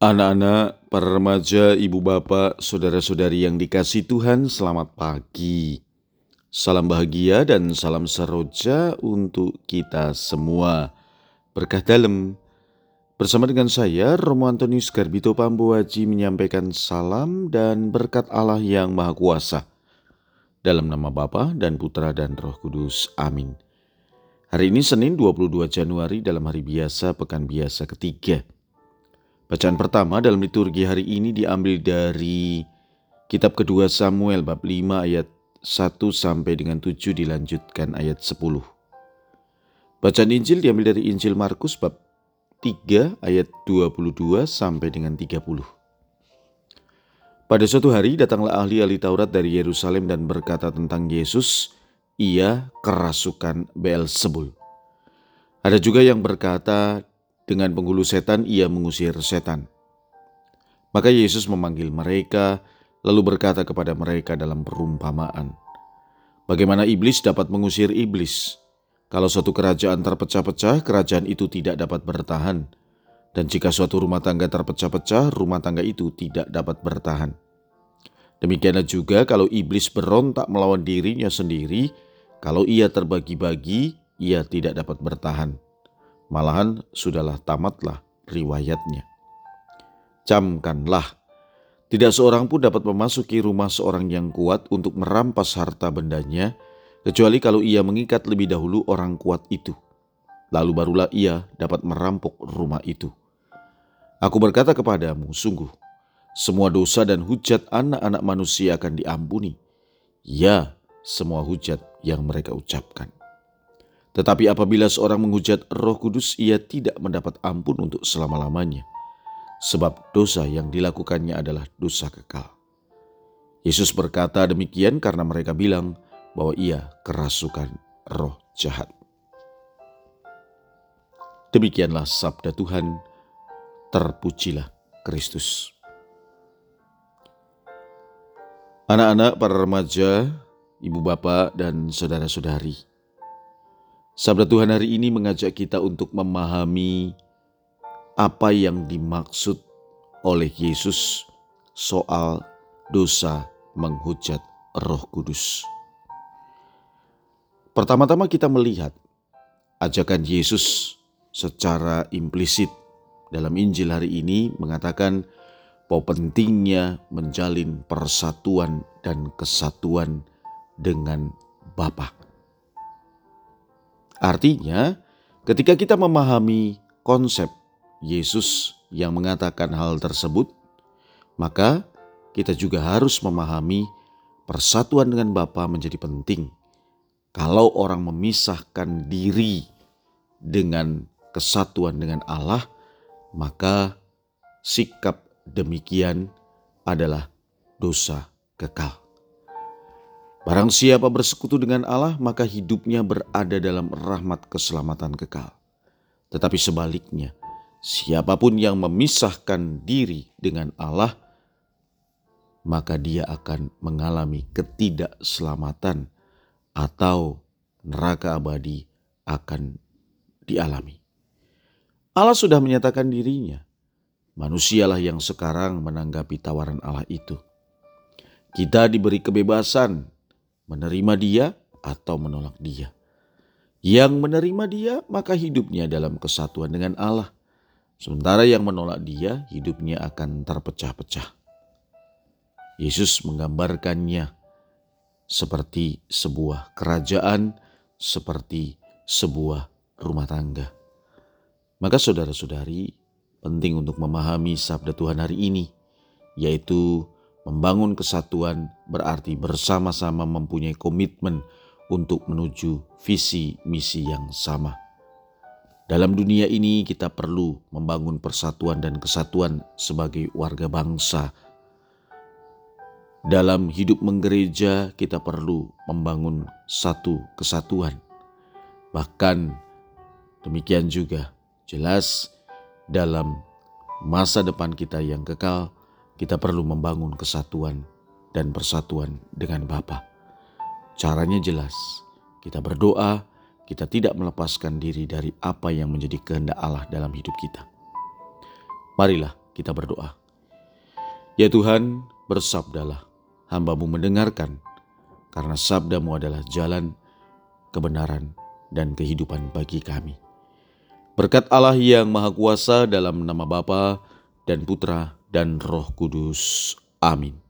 Anak-anak, para remaja, ibu bapak, saudara-saudari yang dikasih Tuhan, selamat pagi. Salam bahagia dan salam seroja untuk kita semua. Berkah dalam. Bersama dengan saya, Romo Antonius Garbito Pambuaji menyampaikan salam dan berkat Allah yang Maha Kuasa. Dalam nama Bapa dan Putra dan Roh Kudus. Amin. Hari ini Senin 22 Januari dalam hari biasa, pekan biasa ketiga. Bacaan pertama dalam liturgi hari ini diambil dari kitab kedua Samuel bab 5 ayat 1 sampai dengan 7 dilanjutkan ayat 10. Bacaan Injil diambil dari Injil Markus bab 3 ayat 22 sampai dengan 30. Pada suatu hari datanglah ahli-ahli Taurat dari Yerusalem dan berkata tentang Yesus, ia kerasukan Beelzebul. Ada juga yang berkata dengan penghulu setan ia mengusir setan. Maka Yesus memanggil mereka, lalu berkata kepada mereka dalam perumpamaan, Bagaimana iblis dapat mengusir iblis? Kalau suatu kerajaan terpecah-pecah, kerajaan itu tidak dapat bertahan. Dan jika suatu rumah tangga terpecah-pecah, rumah tangga itu tidak dapat bertahan. Demikianlah juga kalau iblis berontak melawan dirinya sendiri, kalau ia terbagi-bagi, ia tidak dapat bertahan. Malahan sudahlah tamatlah riwayatnya. Camkanlah, tidak seorang pun dapat memasuki rumah seorang yang kuat untuk merampas harta bendanya, kecuali kalau ia mengikat lebih dahulu orang kuat itu. Lalu barulah ia dapat merampok rumah itu. Aku berkata kepadamu, sungguh, semua dosa dan hujat anak-anak manusia akan diampuni. Ya, semua hujat yang mereka ucapkan. Tetapi apabila seorang menghujat Roh Kudus, ia tidak mendapat ampun untuk selama-lamanya, sebab dosa yang dilakukannya adalah dosa kekal. Yesus berkata demikian karena mereka bilang bahwa ia kerasukan roh jahat. Demikianlah sabda Tuhan, terpujilah Kristus. Anak-anak, para remaja, ibu bapak, dan saudara-saudari, Sabda Tuhan hari ini mengajak kita untuk memahami apa yang dimaksud oleh Yesus soal dosa menghujat Roh Kudus. Pertama-tama kita melihat ajakan Yesus secara implisit dalam Injil hari ini mengatakan bahwa pentingnya menjalin persatuan dan kesatuan dengan Bapa. Artinya, ketika kita memahami konsep Yesus yang mengatakan hal tersebut, maka kita juga harus memahami persatuan dengan Bapa menjadi penting. Kalau orang memisahkan diri dengan kesatuan dengan Allah, maka sikap demikian adalah dosa kekal. Barang siapa bersekutu dengan Allah, maka hidupnya berada dalam rahmat keselamatan kekal. Tetapi sebaliknya, siapa pun yang memisahkan diri dengan Allah, maka dia akan mengalami ketidakselamatan atau neraka abadi akan dialami. Allah sudah menyatakan dirinya. Manusialah yang sekarang menanggapi tawaran Allah itu. Kita diberi kebebasan menerima dia atau menolak dia. Yang menerima dia, maka hidupnya dalam kesatuan dengan Allah. Sementara yang menolak dia, hidupnya akan terpecah-pecah. Yesus menggambarkannya seperti sebuah kerajaan, seperti sebuah rumah tangga. Maka saudara-saudari, penting untuk memahami sabda Tuhan hari ini, yaitu Membangun kesatuan berarti bersama-sama mempunyai komitmen untuk menuju visi misi yang sama. Dalam dunia ini, kita perlu membangun persatuan dan kesatuan sebagai warga bangsa. Dalam hidup menggereja, kita perlu membangun satu kesatuan. Bahkan demikian juga jelas dalam masa depan kita yang kekal kita perlu membangun kesatuan dan persatuan dengan Bapa. Caranya jelas, kita berdoa, kita tidak melepaskan diri dari apa yang menjadi kehendak Allah dalam hidup kita. Marilah kita berdoa. Ya Tuhan, bersabdalah, hambamu mendengarkan, karena sabdamu adalah jalan, kebenaran, dan kehidupan bagi kami. Berkat Allah yang Maha Kuasa dalam nama Bapa dan Putra dan Roh Kudus. Amin.